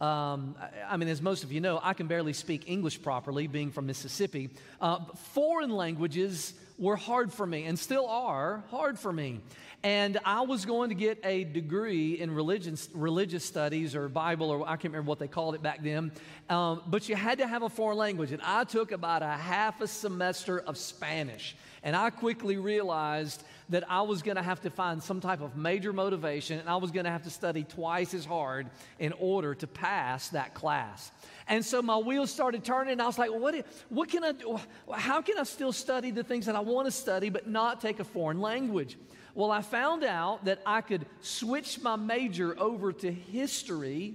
Um, I, mean, as most of you know, I can barely speak English properly, being from Mississippi. Uh, foreign languages were hard for me and still are hard for me. And I was going to get a degree in religion, religious studies or Bible, or I can't remember what they called it back then. Um, but you had to have a foreign language. And I took about a half a semester of Spanish. And I quickly realized that I was going to have to find some type of major motivation and I was going to have to study twice as hard in order to pass that class. And so my wheels started turning, and I was like, what, what can I do? How can I still study the things that I want to study but not take a foreign language? Well, I found out that I could switch my major over to history,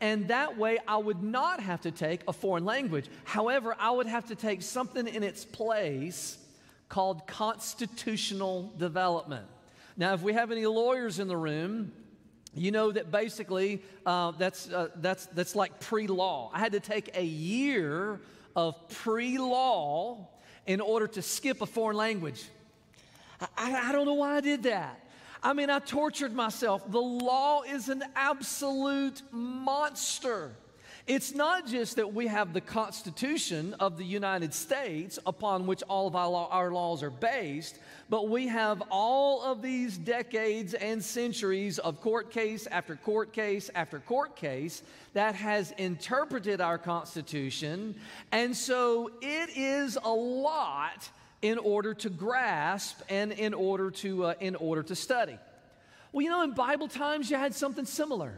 and that way I would not have to take a foreign language. However, I would have to take something in its place called constitutional development. Now, if we have any lawyers in the room, you know that basically uh, that's, uh, that's, that's like pre law. I had to take a year of pre law in order to skip a foreign language. I, I don't know why I did that. I mean, I tortured myself. The law is an absolute monster. It's not just that we have the Constitution of the United States upon which all of our, law, our, laws are based, but we have all of these decades and centuries of court case after court case after court case that has interpreted our Constitution. And so it is a lot in order to grasp and in order to, uh, in order to study. Well, you know, in Bible times, you had something similar.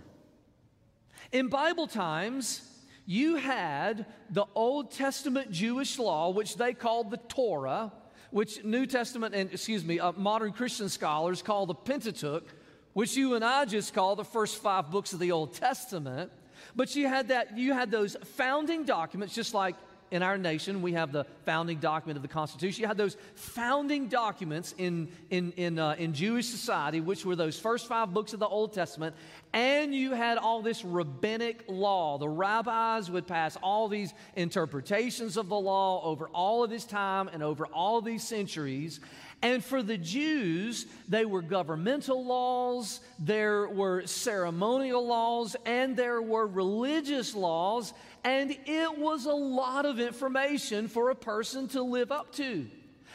In Bible times, you had the Old Testament Jewish law, which they called the Torah, which New Testament and, excuse me, uh, modern Christian scholars call the Pentateuch, which you and I just call the first five books of the Old Testament. But you had that, you had those founding documents, just like in our nation, we have the founding document of the Constitution. You had those founding documents in, in, in, uh, in Jewish society, which were those first five books of the Old Testament, and you had all this rabbinic law. The rabbis would pass all these interpretations of the law over all of this time and over all these centuries. And for the Jews, they were governmental laws, there were ceremonial laws, and there were religious laws. And it was a lot of information for a person to live up to.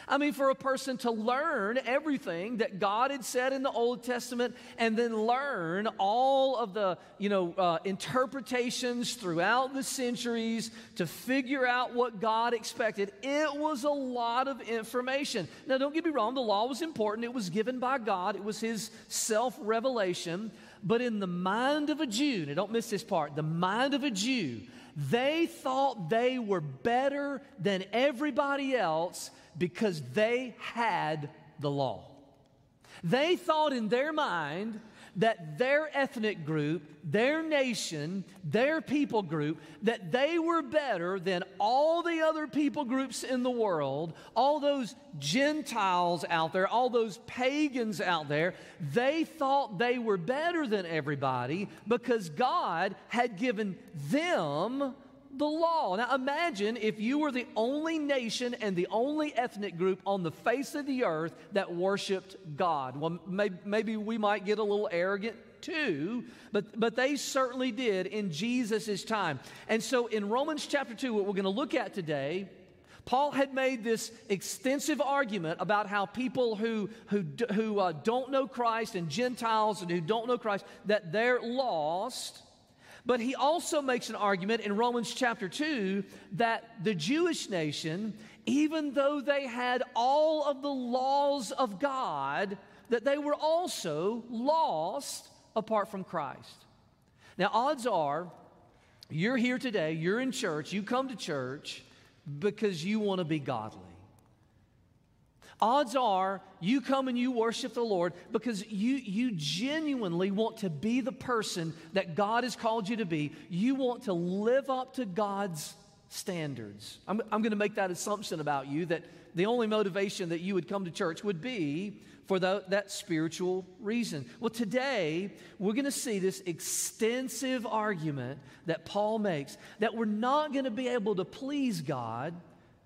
I mean, for a person to learn everything that God had said in the Old Testament and then learn all of the, you know, uh, interpretations throughout the centuries to figure out what God expected, it was a lot of information. Now, don't get me wrong, the law was important. It was given by God, it was His self revelation. But in the mind of a Jew, now don't miss this part, the mind of a Jew, they thought they were better than everybody else because they had the law. They thought in their mind that their ethnic group, their nation, their people group, that they were better than all the other people groups in the world, all those Gentiles out there, all those pagans out there. They thought they were better than everybody because God had given them the law. Now imagine if you were the only nation and the only ethnic group on the face of the earth that worshiped God. Well, maybe, we might get a little arrogant too, but, but they certainly did in Jesus' time. And so in Romans chapter 2, what we're going to look at today, Paul had made this extensive argument about how people who, who, who uh, don't know Christ and Gentiles and who don't know Christ, that they're lost but he also makes an argument in Romans chapter 2 that the Jewish nation, even though they had all of the laws of God, that they were also lost apart from Christ. Now, odds are you're here today, you're in church, you come to church because you want to be godly. Odds are you come and you worship the Lord because you, you genuinely want to be the person that God has called you to be. You want to live up to God's standards. I'm, I'm going to make that assumption about you that the only motivation that you would come to church would be for the, that spiritual reason. Well, today we're going to see this extensive argument that Paul makes that we're not going to be able to please God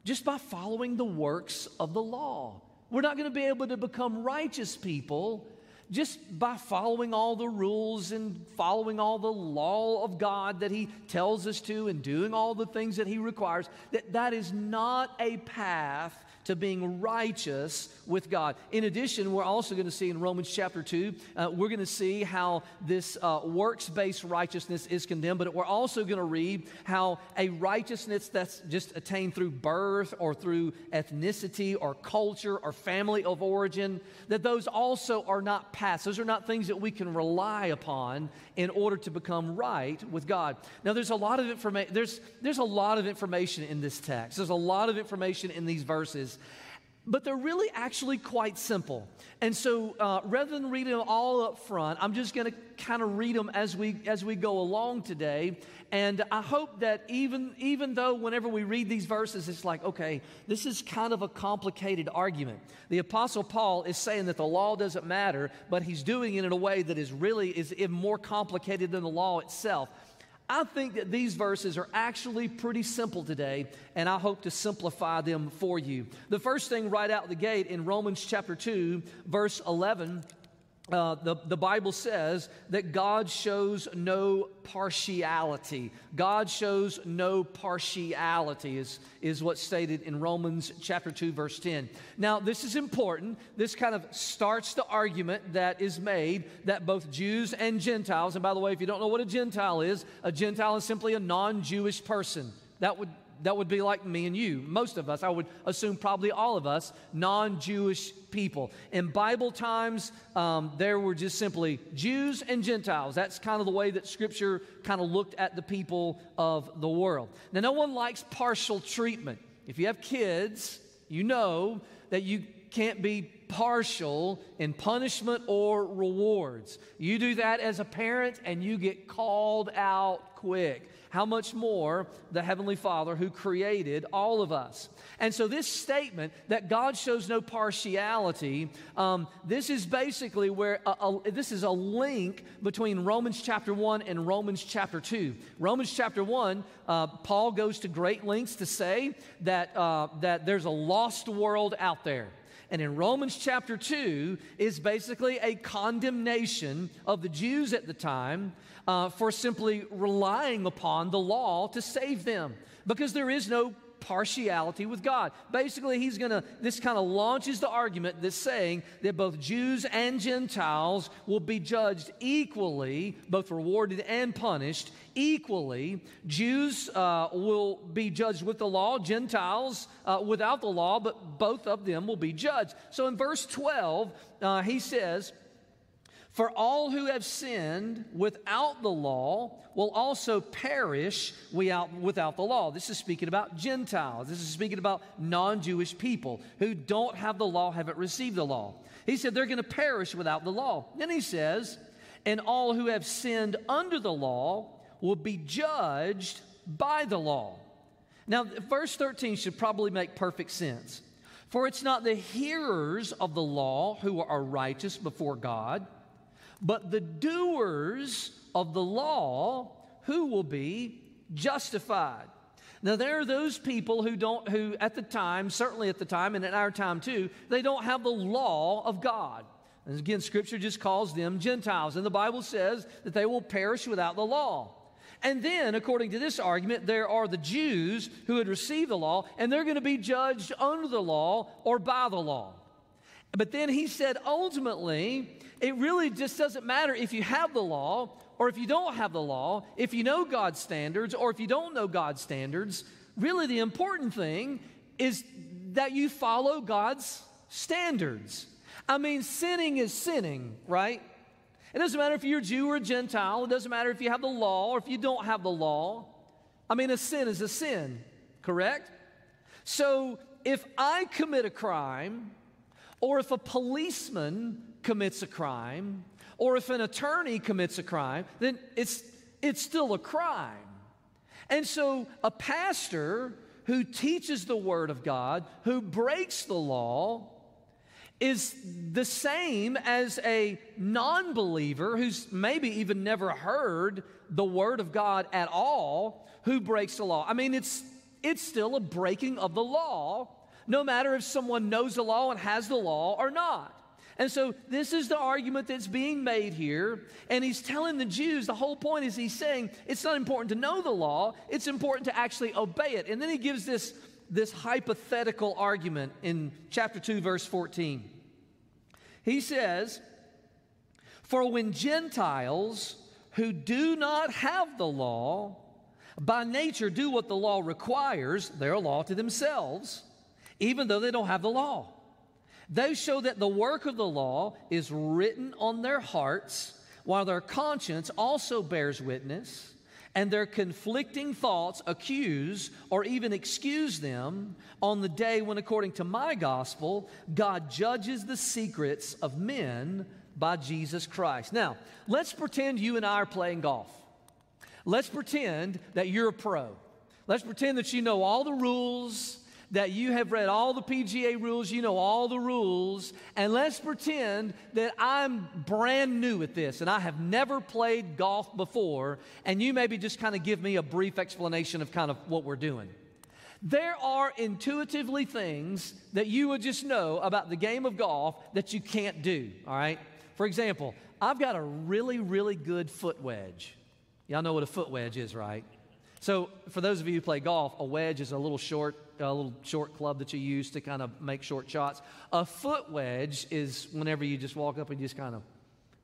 just by following the works of the law. We're not going to be able to become righteous people just by following all the rules and following all the law of God that He tells us to and doing all the things that He requires, that that is not a path to being righteous with God. In addition, we're also going to see in Romans chapter 2, uh, we're going to see how this uh, works based righteousness is condemned, but we're also going to read how a righteousness that's just attained through birth or through ethnicity or culture or family of origin, that those also are not past. Those are not things that we can rely upon in order to become right with God. Now, there's a lot of information. There's, there's a lot of information in this text. There's a lot of information in these verses but they're really actually quite simple. And so uh, rather than reading them all up front, I'm just going to kind of read them as we, as we go along today. And I hope that even, even though whenever we read these verses, it's like, okay, this is kind of a complicated argument. The Apostle Paul is saying that the law doesn't matter, but he's doing it in a way that is really is even more complicated than the law itself. I think that these verses are actually pretty simple today, and I hope to simplify them for you. The first thing right out the gate in Romans chapter 2, verse 11 uh, the, the Bible says that God shows no partiality. God shows no partiality, is, is what's stated in Romans chapter 2, verse 10. Now, this is important. This kind of starts the argument that is made that both Jews and Gentiles, and by the way, if you don't know what a Gentile is, a Gentile is simply a non Jewish person. That would that would be like me and you, most of us, I would assume probably all of us, non Jewish people. In Bible times, um, there were just simply Jews and Gentiles. That's kind of the way that Scripture kind of looked at the people of the world. Now, no one likes partial treatment. If you have kids, you know that you can't be partial in punishment or rewards. You do that as a parent and you get called out quick how much more the Heavenly Father who created all of us. And so, this statement that God shows no partiality, um, this is basically where a, a, this is a link between Romans chapter 1 and Romans chapter 2. Romans chapter 1, uh, Paul goes to great lengths to say that, uh, that there's a lost world out there. And in Romans chapter 2 is basically a condemnation of the Jews at the time uh, for simply relying upon the law to save them. Because there is no partiality with God. Basically, he's going to, this kind of launches the argument that's saying that both Jews and Gentiles will be judged equally, both rewarded and punished equally. Jews uh, will be judged with the law, Gentiles uh, without the law, but both of them will be judged. So in verse 12, uh, he says, for all who have sinned without the law will also perish without the law. This is speaking about Gentiles. This is speaking about non Jewish people who don't have the law, haven't received the law. He said they're going to perish without the law. Then he says, and all who have sinned under the law will be judged by the law. Now, verse 13 should probably make perfect sense. For it's not the hearers of the law who are righteous before God but the doers of the law who will be justified. Now there are those people who don't who at the time, certainly at the time and in our time too, they don't have the law of God. And again, scripture just calls them Gentiles. And the Bible says that they will perish without the law. And then, according to this argument, there are the Jews who had received the law, and they're going to be judged under the law or by the law. But then he said, ultimately, it really just doesn't matter if you have the law or if you don't have the law, if you know God's standards or if you don't know God's standards. Really, the important thing is that you follow God's standards. I mean, sinning is sinning, right? It doesn't matter if you're a Jew or a Gentile. It doesn't matter if you have the law or if you don't have the law. I mean, a sin is a sin, correct? So if I commit a crime, or if a policeman commits a crime, or if an attorney commits a crime, then it's, it's still a crime. And so a pastor who teaches the Word of God, who breaks the law, is the same as a non believer who's maybe even never heard the Word of God at all, who breaks the law. I mean, it's, it's still a breaking of the law, no matter if someone knows the law and has the law or not. And so, this is the argument that's being made here. And he's telling the Jews the whole point is he's saying it's not important to know the law, it's important to actually obey it. And then he gives this, this hypothetical argument in chapter 2, verse 14. He says, For when Gentiles who do not have the law, by nature do what the law requires, they're a law to themselves, even though they don't have the law. They show that the work of the law is written on their hearts, while their conscience also bears witness, and their conflicting thoughts accuse or even excuse them on the day when, according to my gospel, God judges the secrets of men by Jesus Christ. Now, let's pretend you and I are playing golf. Let's pretend that you're a pro. Let's pretend that you know all the rules that you have read all the PGA rules, you know all the rules, and let's pretend that I'm brand new at this and I have never played golf before, and you maybe just kind of give me a brief explanation of kind of what we're doing. There are intuitively things that you would just know about the game of golf that you can't do, all right? For example, I've got a really, really good foot wedge. Y'all know what a foot wedge is, right? So, for those of you who play golf, a wedge is a little short a little short club that you use to kind of make short shots. A foot wedge is whenever you just walk up and just kind of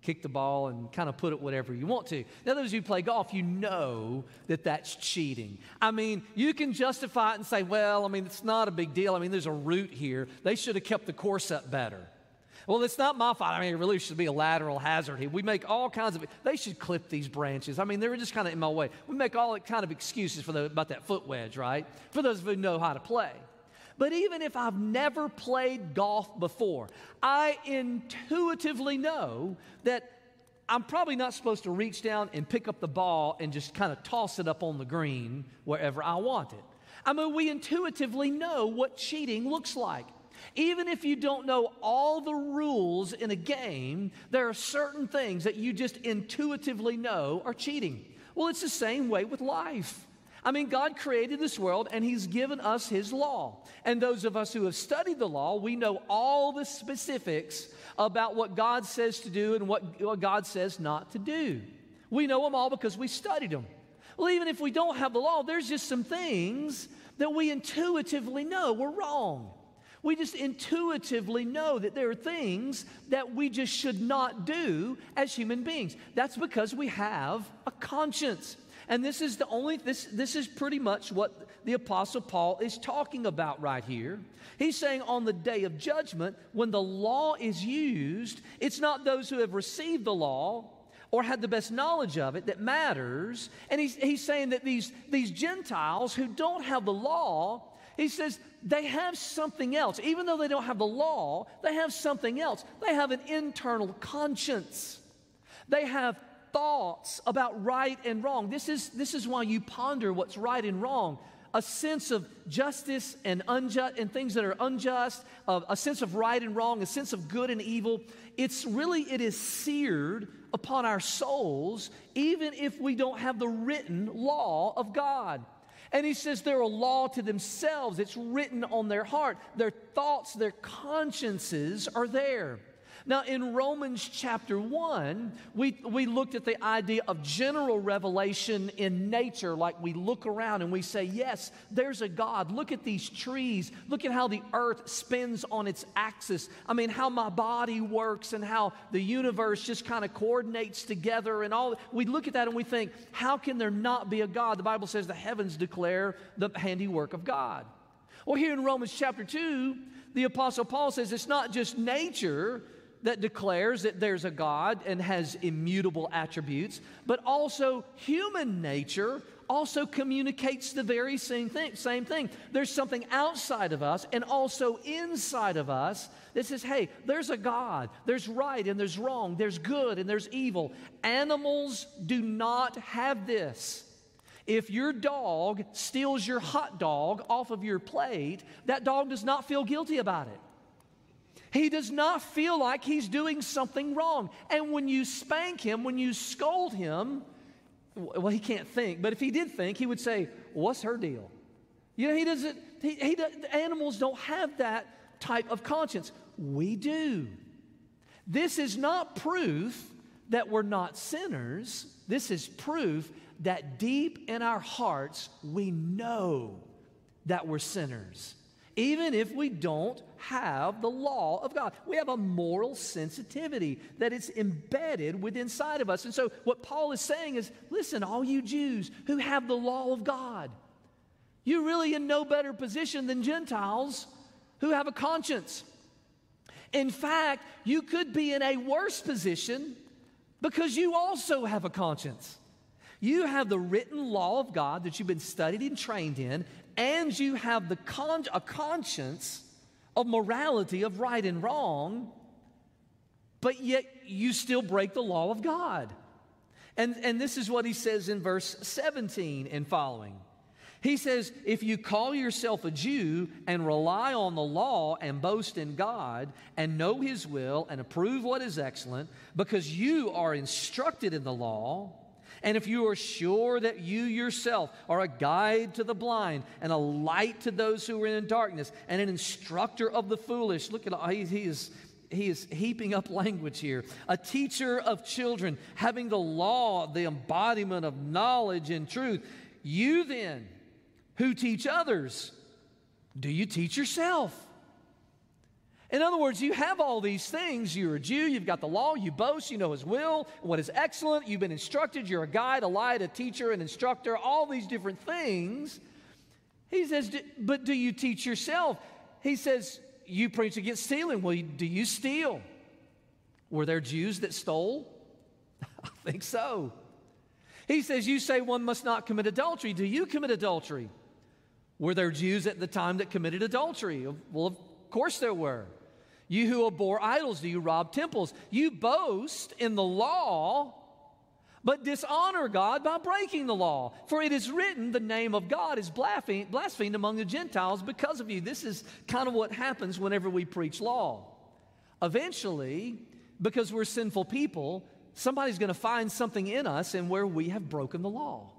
kick the ball and kind of put it whatever you want to. Now, those of you who play golf, you know that that's cheating. I mean, you can justify it and say, well, I mean, it's not a big deal. I mean, there's a root here. They should have kept the course up better. Well, it's not my fault. I mean, it really should be a lateral hazard here. We make all kinds of, they should clip these branches. I mean, they were just kind of in my way. We make all kind of excuses for the, about that foot wedge, right? For those of who know how to play. But even if I've never played golf before, I intuitively know that I'm probably not supposed to reach down and pick up the ball and just kind of toss it up on the green wherever I want it. I mean, we intuitively know what cheating looks like. Even if you don't know all the rules in a game, there are certain things that you just intuitively know are cheating. Well, it's the same way with life. I mean, God created this world and He's given us His law. And those of us who have studied the law, we know all the specifics about what God says to do and what, what God says not to do. We know them all because we studied them. Well, even if we don't have the law, there's just some things that we intuitively know we're wrong. We just intuitively know that there are things that we just should not do as human beings. That's because we have a conscience. And this is the only, this, this is pretty much what the Apostle Paul is talking about right here. He's saying on the day of judgment, when the law is used, it's not those who have received the law or had the best knowledge of it that matters. And he's, he's saying that these, these Gentiles who don't have the law, he says they have something else. Even though they don't have the law, they have something else. They have an internal conscience. They have thoughts about right and wrong. This is, this is why you ponder what's right and wrong. A sense of justice and unjust and things that are unjust, uh, a sense of right and wrong, a sense of good and evil. It's really, it is seared upon our souls, even if we don't have the written law of God. And he says they're a law to themselves. It's written on their heart. Their thoughts, their consciences are there. Now, in Romans chapter 1, we, we looked at the idea of general revelation in nature, like we look around and we say, Yes, there's a God. Look at these trees. Look at how the earth spins on its axis. I mean, how my body works and how the universe just kind of coordinates together and all. We look at that and we think, How can there not be a God? The Bible says the heavens declare the handiwork of God. Well, here in Romans chapter 2, the Apostle Paul says it's not just nature that declares that there's a God and has immutable attributes, but also human nature also communicates the very same thing, same thing. There's something outside of us and also inside of us that says, hey, there's a God. There's right and there's wrong. There's good and there's evil. Animals do not have this. If your dog steals your hot dog off of your plate, that dog does not feel guilty about it. He does not feel like he's doing something wrong. And when you spank him, when you scold him, well, he can't think, but if he did think, he would say, What's her deal? You know, he doesn't, he, he, animals don't have that type of conscience. We do. This is not proof that we're not sinners. This is proof that deep in our hearts we know that we're sinners, even if we don't have the law of God. We have a moral sensitivity that is embedded within inside of us. And so, what Paul is saying is listen, all you Jews who have the law of God, you're really in no better position than Gentiles who have a conscience. In fact, you could be in a worse position because you also have a conscience. You have the written law of God that you've been studied and trained in, and you have the con- a conscience of morality of right and wrong, but yet you still break the law of God. And, and this is what he says in verse 17 and following. He says, If you call yourself a Jew and rely on the law and boast in God and know His will and approve what is excellent, because you are instructed in the law, and if you are sure that you yourself are a guide to the blind and a light to those who are in darkness and an instructor of the foolish, look at oh, he, he is he is heaping up language here. A teacher of children, having the law, the embodiment of knowledge and truth. You then, who teach others, do you teach yourself? In other words, you have all these things. You're a Jew, you've got the law, you boast, you know His will, what is excellent, you've been instructed, you're a guide, a light, a teacher, an instructor, all these different things. He says, But do you teach yourself? He says, You preach against stealing. Well, do you steal? Were there Jews that stole? I think so. He says, You say one must not commit adultery. Do you commit adultery? Were there Jews at the time that committed adultery? Well, of course there were. You who abhor idols, do you rob temples? You boast in the law, but dishonor God by breaking the law. For it is written, the name of God is blasphemed, among the Gentiles because of you. This is kind of what happens whenever we preach law. Eventually, because we're sinful people, somebody's going to find something in us and where we have broken the law.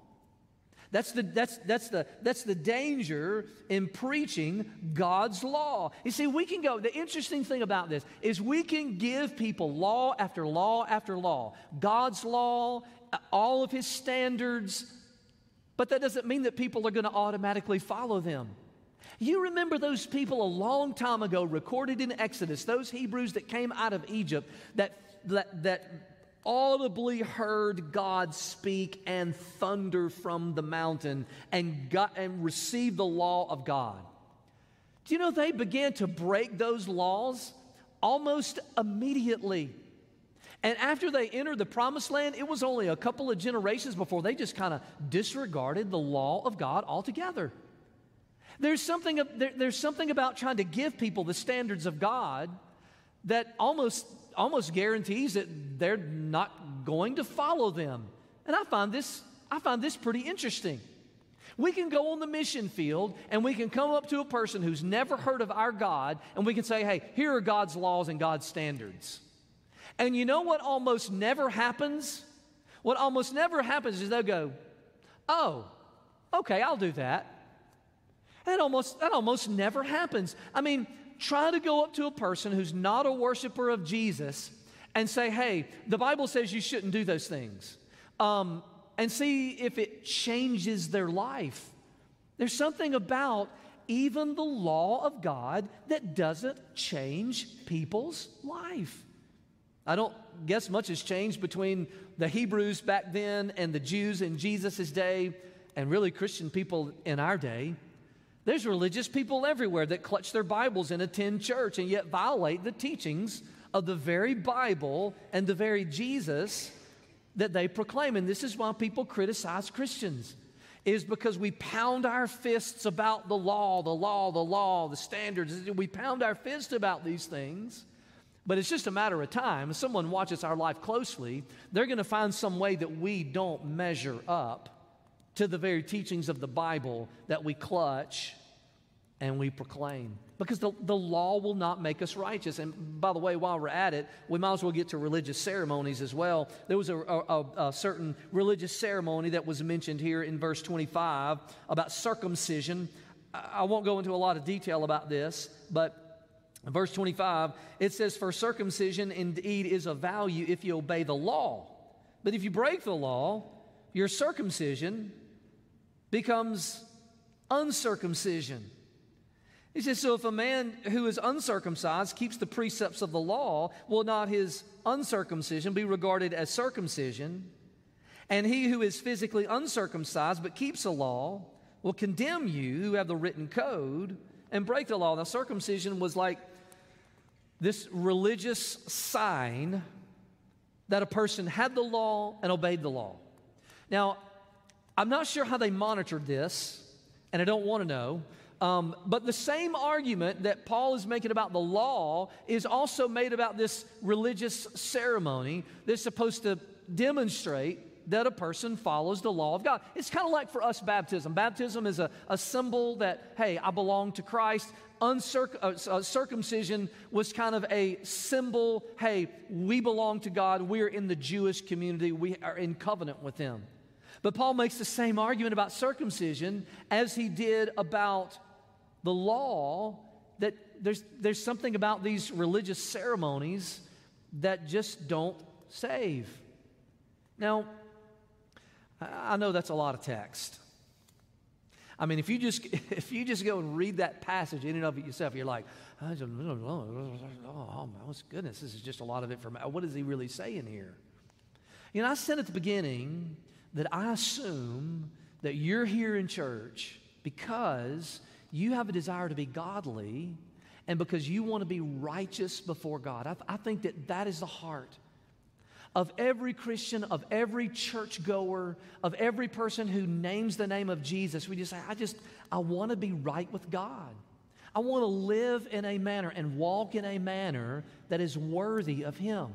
That's the, that's, that's, the, that's the danger in preaching God's law. You see, we can go, the interesting thing about this is we can give people law after law after law, God's law, uh, all of His standards, but that doesn't mean that people are going to automatically follow them. You remember those people a long time ago recorded in Exodus, those Hebrews that came out of Egypt that, that, that audibly heard God speak and thunder from the mountain and, got, and received the law of God. Do you know they began to break those laws almost immediately? And after they entered the promised land, it was only a couple of generations before they just kind of disregarded the law of God altogether. There's something, there, there's something about trying to give people the standards of God that almost almost guarantees that they're not going to follow them. And I find this, I find this pretty interesting. We can go on the mission field and we can come up to a person who's never heard of our God and we can say, hey, here are God's laws and God's standards. And you know what almost never happens? What almost never happens is they'll go, oh, okay, I'll do that. That almost, that almost never happens. I mean, try to go up to a person who's not a worshiper of Jesus and say, hey, the Bible says you shouldn't do those things. Um, and see if it changes their life. There's something about even the law of God that doesn't change people's life. I don't guess much has changed between the Hebrews back then and the Jews in Jesus' day, and really Christian people in our day. There's religious people everywhere that clutch their Bibles and attend church and yet violate the teachings of the very Bible and the very Jesus that they proclaim. And this is why people criticize Christians. Is because we pound our fists about the law, the law, the law, the standards. We pound our fist about these things. But it's just a matter of time. If someone watches our life closely, they're going to find some way that we don't measure up to the very teachings of the Bible that we clutch and we proclaim. Because the, the law will not make us righteous. And by the way, while we're at it, we might as well get to religious ceremonies as well. There was a, a, a certain religious ceremony that was mentioned here in verse 25 about circumcision. I, I won't go into a lot of detail about this, but verse 25, it says, For circumcision indeed is of value if you obey the law. But if you break the law, your circumcision becomes uncircumcision. He says, So if a man who is uncircumcised keeps the precepts of the law, will not his uncircumcision be regarded as circumcision? And he who is physically uncircumcised but keeps the law will condemn you who have the written code and break the law. Now, circumcision was like this religious sign that a person had the law and obeyed the law. Now, I'm not sure how they monitored this, and I don't want to know. Um, but the same argument that Paul is making about the law is also made about this religious ceremony that's supposed to demonstrate that a person follows the law of God. It's kind of like for us baptism. Baptism is a, a symbol that, hey, I belong to Christ. Uncirc- uh, uh, circumcision was kind of a symbol, hey, we belong to God. We're in the Jewish community. We are in covenant with Him. But Paul makes the same argument about circumcision as he did about the law that there's, there's something about these religious ceremonies that just don't save. Now, I know that's a lot of text. I mean, if you just if you just go and read that passage in and of it yourself, you're like, oh, my goodness, this is just a lot of information. What is he really saying here? You know, I said at the beginning that I assume that you're here in church because you have a desire to be godly and because you want to be righteous before God. I, th- I think that that is the heart of every Christian, of every churchgoer, of every person who names the name of Jesus. We just say, I just, I want to be right with God. I want to live in a manner and walk in a manner that is worthy of Him.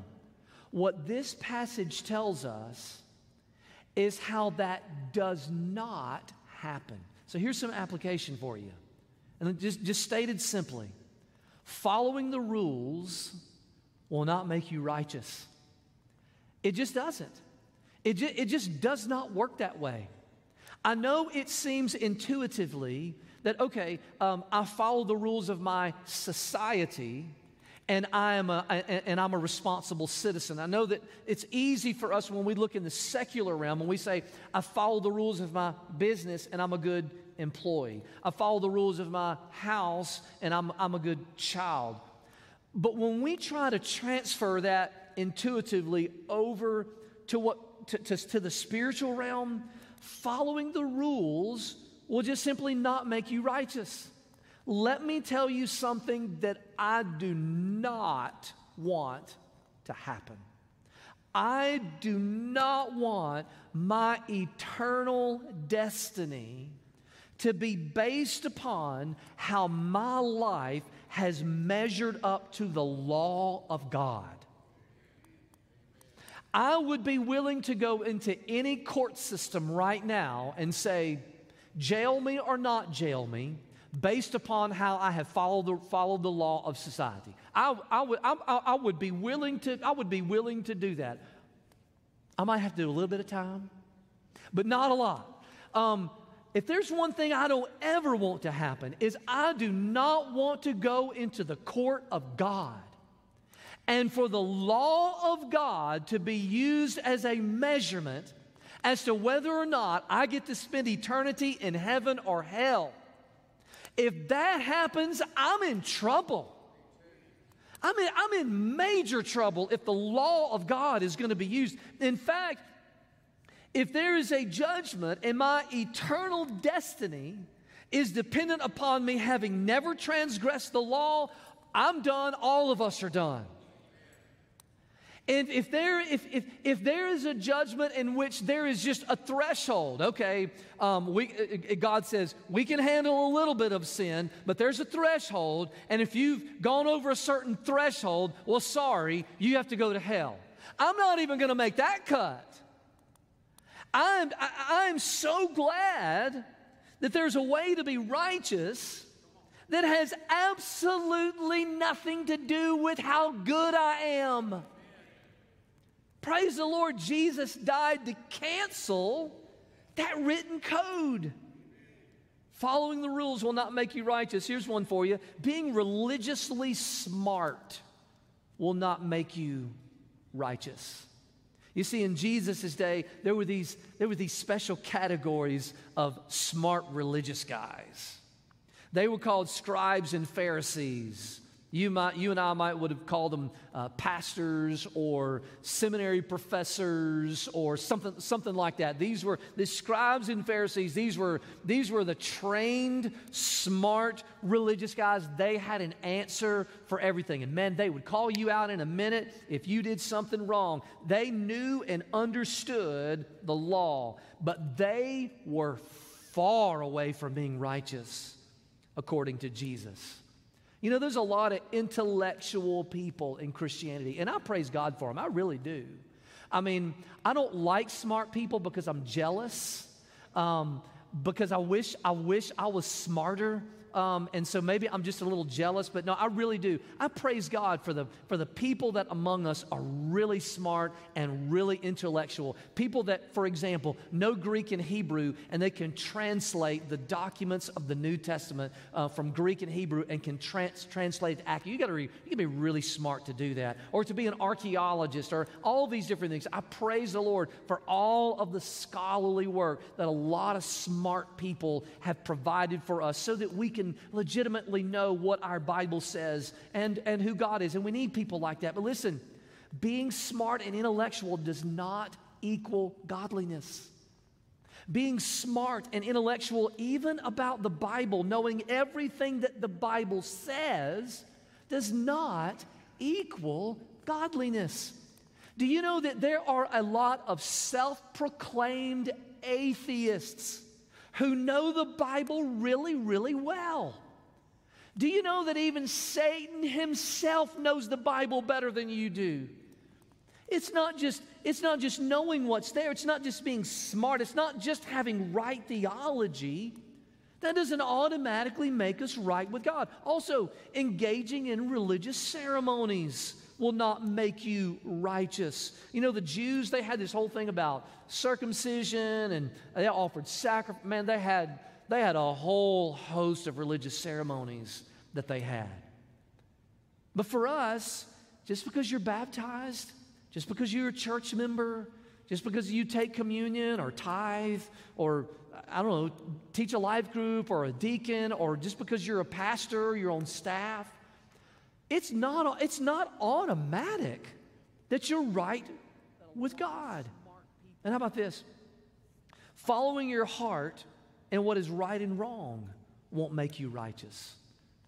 What this passage tells us is how that does not happen. So here's some application for you. And just, just stated simply following the rules will not make you righteous. It just doesn't. It, ju- it just does not work that way. I know it seems intuitively that, okay, um, I follow the rules of my society and, I am a, and I'm a responsible citizen. I know that it's easy for us when we look in the secular realm and we say, I follow the rules of my business and I'm a good employee. I follow the rules of my house and I'm, I'm a good child. But when we try to transfer that intuitively over to what to, to, to the spiritual realm, following the rules will just simply not make you righteous. Let me tell you something that I do not want to happen. I do not want my eternal destiny to be based upon how my life has measured up to the law of God. I would be willing to go into any court system right now and say, jail me or not jail me, based upon how I have followed the, followed the law of society. I, I, would, I, I would be willing to, I would be willing to do that. I might have to do a little bit of time, but not a lot. Um, if there's one thing I don't ever want to happen is I do not want to go into the court of God and for the law of God to be used as a measurement as to whether or not I get to spend eternity in heaven or hell. If that happens, I'm in trouble. I'm in, I'm in major trouble if the law of God is going to be used. In fact, if there is a judgment and my eternal destiny is dependent upon me having never transgressed the law, I'm done. All of us are done. And if there, if, if, if there is a judgment in which there is just a threshold, okay, um, we, uh, uh, God says we can handle a little bit of sin, but there's a threshold, and if you've gone over a certain threshold, well, sorry, you have to go to hell. I'm not even going to make that cut. I'm, I, I'm so glad that there's a way to be righteous that has absolutely nothing to do with how good I am. Praise the Lord, Jesus died to cancel that written code. Following the rules will not make you righteous. Here's one for you being religiously smart will not make you righteous. You see, in Jesus' day, there were, these, there were these special categories of smart religious guys. They were called scribes and Pharisees. You, might, you and I might would have called them uh, pastors or seminary professors or something, something like that. These were the scribes and Pharisees. These were, these were the trained, smart, religious guys. They had an answer for everything. And man, they would call you out in a minute if you did something wrong. They knew and understood the law, but they were far away from being righteous according to Jesus. You know, there's a lot of intellectual people in Christianity, and I praise God for them. I really do. I mean, I don't like smart people because I'm jealous, um, because I wish I wish I was smarter. Um, and so maybe I'm just a little jealous, but no, I really do. I praise God for the, for the people that among us are really smart and really intellectual. People that, for example, know Greek and Hebrew and they can translate the documents of the New Testament uh, from Greek and Hebrew and can trans- translate it accurately. You got to re- you be really smart to do that, or to be an archaeologist, or all these different things. I praise the Lord for all of the scholarly work that a lot of smart people have provided for us so that we can can legitimately know what our Bible says and, and who God is. And we need people like that. But listen, being smart and intellectual does not equal godliness. Being smart and intellectual, even about the Bible, knowing everything that the Bible says, does not equal godliness. Do you know that there are a lot of self proclaimed atheists who know the Bible really, really well. Do you know that even Satan himself knows the Bible better than you do? It's not just it's not just knowing what's there, it's not just being smart, it's not just having right theology. That doesn't automatically make us right with God. Also, engaging in religious ceremonies will not make you righteous. You know, the Jews, they had this whole thing about circumcision and they offered sacrifice. Man, they had, they had a whole host of religious ceremonies that they had. But for us, just because you're baptized, just because you're a church member, just because you take communion or tithe or, I don't know, teach a life group or a deacon or just because you're a pastor, your own staff, it's not, it's not automatic that you're right with God. And how about this? Following your heart and what is right and wrong won't make you righteous.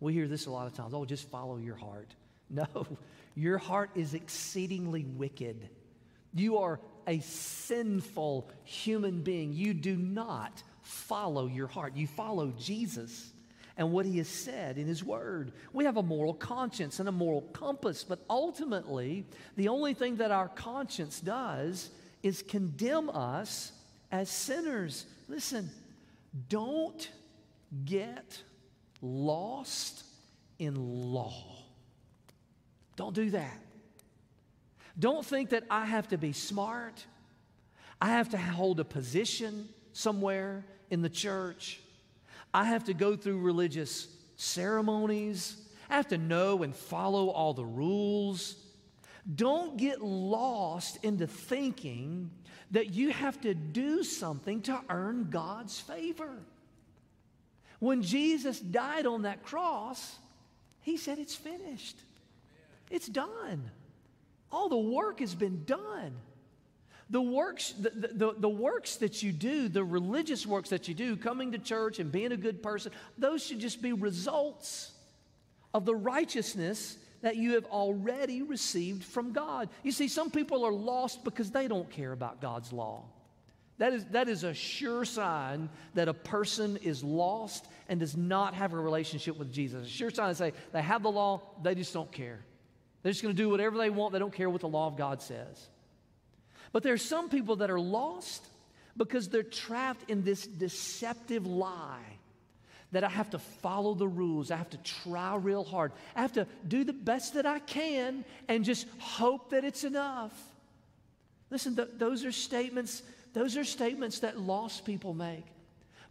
We hear this a lot of times. Oh, just follow your heart. No, your heart is exceedingly wicked. You are a sinful human being. You do not follow your heart, you follow Jesus and what he has said in his word. We have a moral conscience and a moral compass, but ultimately, the only thing that our conscience does is condemn us as sinners. Listen, don't get lost in law. Don't do that. Don't think that I have to be smart. I have to hold a position somewhere in the church. I have to go through religious ceremonies. I have to know and follow all the rules. Don't get lost into thinking that you have to do something to earn God's favor. When Jesus died on that cross, he said, It's finished. It's done. All the work has been done. The works, the, the, the, works that you do, the religious works that you do, coming to church and being a good person, those should just be results of the righteousness that you have already received from God. You see, some people are lost because they don't care about God's law. That is, that is a sure sign that a person is lost and does not have a relationship with Jesus. A sure sign to say they have the law, they just don't care. They're just going to do whatever they want, they don't care what the law of God says. But there are some people that are lost because they're trapped in this deceptive lie that I have to follow the rules. I have to try real hard. I have to do the best that I can and just hope that it's enough. Listen, th- those are statements, those are statements that lost people make.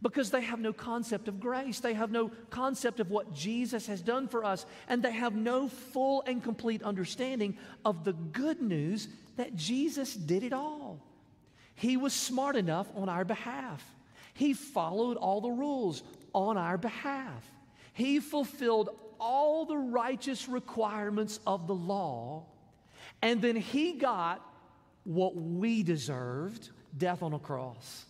Because they have no concept of grace. They have no concept of what Jesus has done for us, and they have no full and complete understanding of the good news that Jesus did it all. He was smart enough on our behalf. He followed all the rules on our behalf. He fulfilled all the righteous requirements of the law, and then he got what we deserved death on a cross.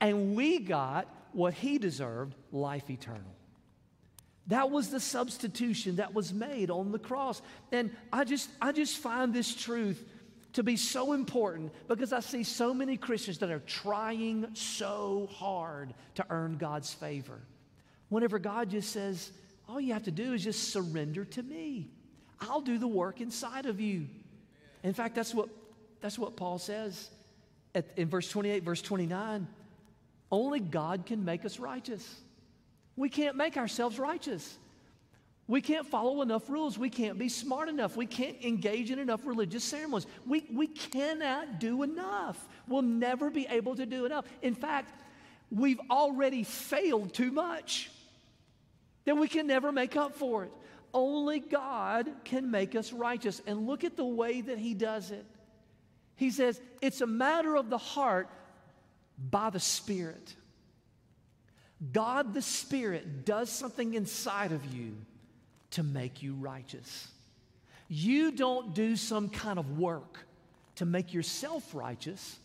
And we got what he deserved life eternal. That was the substitution that was made on the cross. And I just, I just find this truth to be so important because I see so many Christians that are trying so hard to earn God's favor. Whenever God just says, all you have to do is just surrender to me. I'll do the work inside of you. In fact, that's what, that's what Paul says at, in verse 28, verse 29. Only God can make us righteous. We can't make ourselves righteous. We can't follow enough rules. We can't be smart enough. We can't engage in enough religious ceremonies. We, we cannot do enough. We'll never be able to do enough. In fact, we've already failed too much that we can never make up for it. Only God can make us righteous. And look at the way that He does it. He says, it's a matter of the heart by the Spirit. God the Spirit does something inside of you to make you righteous. You don't do some kind of work to make yourself righteous.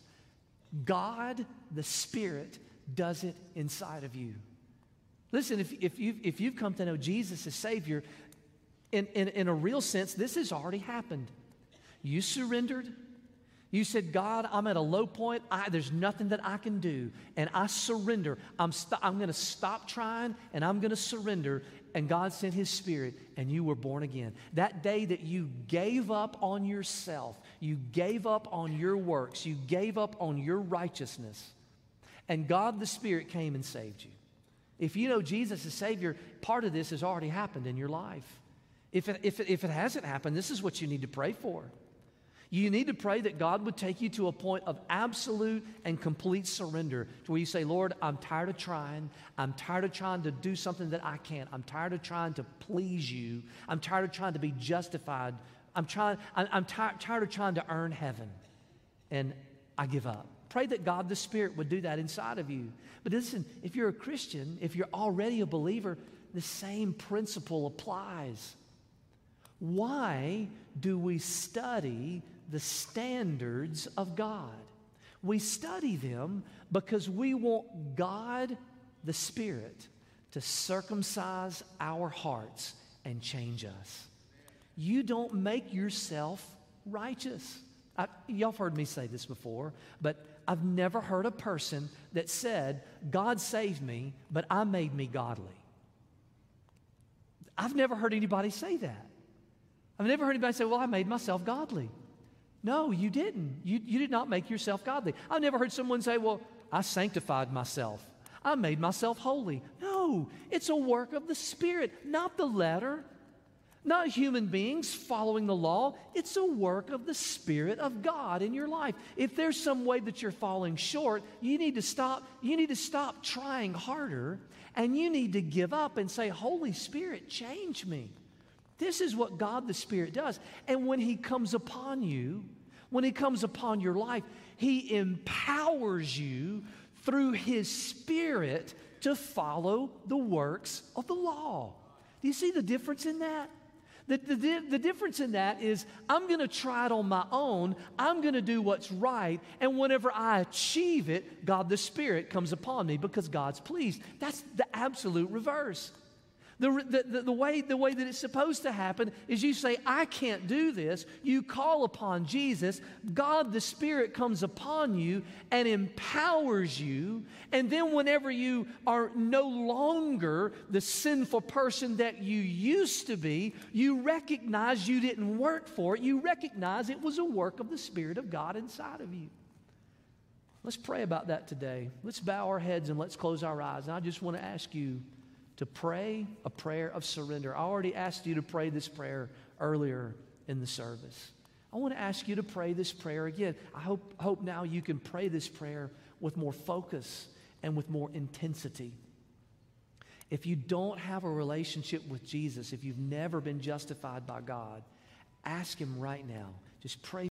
God the Spirit does it inside of you. Listen, if, if, you've, if you've come to know Jesus as Savior, in, in, in a real sense, this has already happened. You surrendered, you said, God, I'm at a low point. I, there's nothing that I can do. And I surrender. I'm, st- I'm going to stop trying and I'm going to surrender. And God sent His Spirit and you were born again. That day that you gave up on yourself, you gave up on your works, you gave up on your righteousness, and God the Spirit came and saved you. If you know Jesus as Savior, part of this has already happened in your life. If it, if it, if it hasn't happened, this is what you need to pray for. You need to pray that God would take you to a point of absolute and complete surrender to where you say, Lord, I'm tired of trying. I'm tired of trying to do something that I can't. I'm tired of trying to please you. I'm tired of trying to be justified. I'm, trying, I'm, tired, tired of trying to earn heaven. And I give up. Pray that God the Spirit would do that inside of you. But listen, if you're a Christian, if you're already a believer, the same principle applies. Why do we study the standards of God. We study them because we want God, the Spirit, to circumcise our hearts and change us. You don't make yourself righteous. I, y'all have heard me say this before, but I've never heard a person that said, God saved me, but I made me godly. I've never heard anybody say that. I've never heard anybody say, Well, I made myself godly. No, you didn't. You, you did not make yourself godly. I've never heard someone say, Well, I sanctified myself. I made myself holy. No, it's a work of the Spirit, not the letter, not human beings following the law. It's a work of the Spirit of God in your life. If there's some way that you're falling short, you need to stop. You need to stop trying harder and you need to give up and say, Holy Spirit, change me. This is what God the Spirit does. And when He comes upon you, when He comes upon your life, He empowers you through His Spirit to follow the works of the law. Do you see the difference in that? The, the, the difference in that is I'm going to try it on my own. I'm going to do what's right. And whenever I achieve it, God the Spirit comes upon me because God's pleased. That's the absolute reverse. The, the, the, way, the way that it's supposed to happen is you say, I can't do this. You call upon Jesus. God the Spirit comes upon you and empowers you. And then, whenever you are no longer the sinful person that you used to be, you recognize you didn't work for it. You recognize it was a work of the Spirit of God inside of you. Let's pray about that today. Let's bow our heads and let's close our eyes. And I just want to ask you to pray a prayer of surrender. I already asked you to pray this prayer earlier in the service. I want to ask you to pray this prayer again. I hope, hope now you can pray this prayer with more focus and with more intensity. If you don't have a relationship with Jesus, if you've never been justified by God, ask Him right now. Just pray.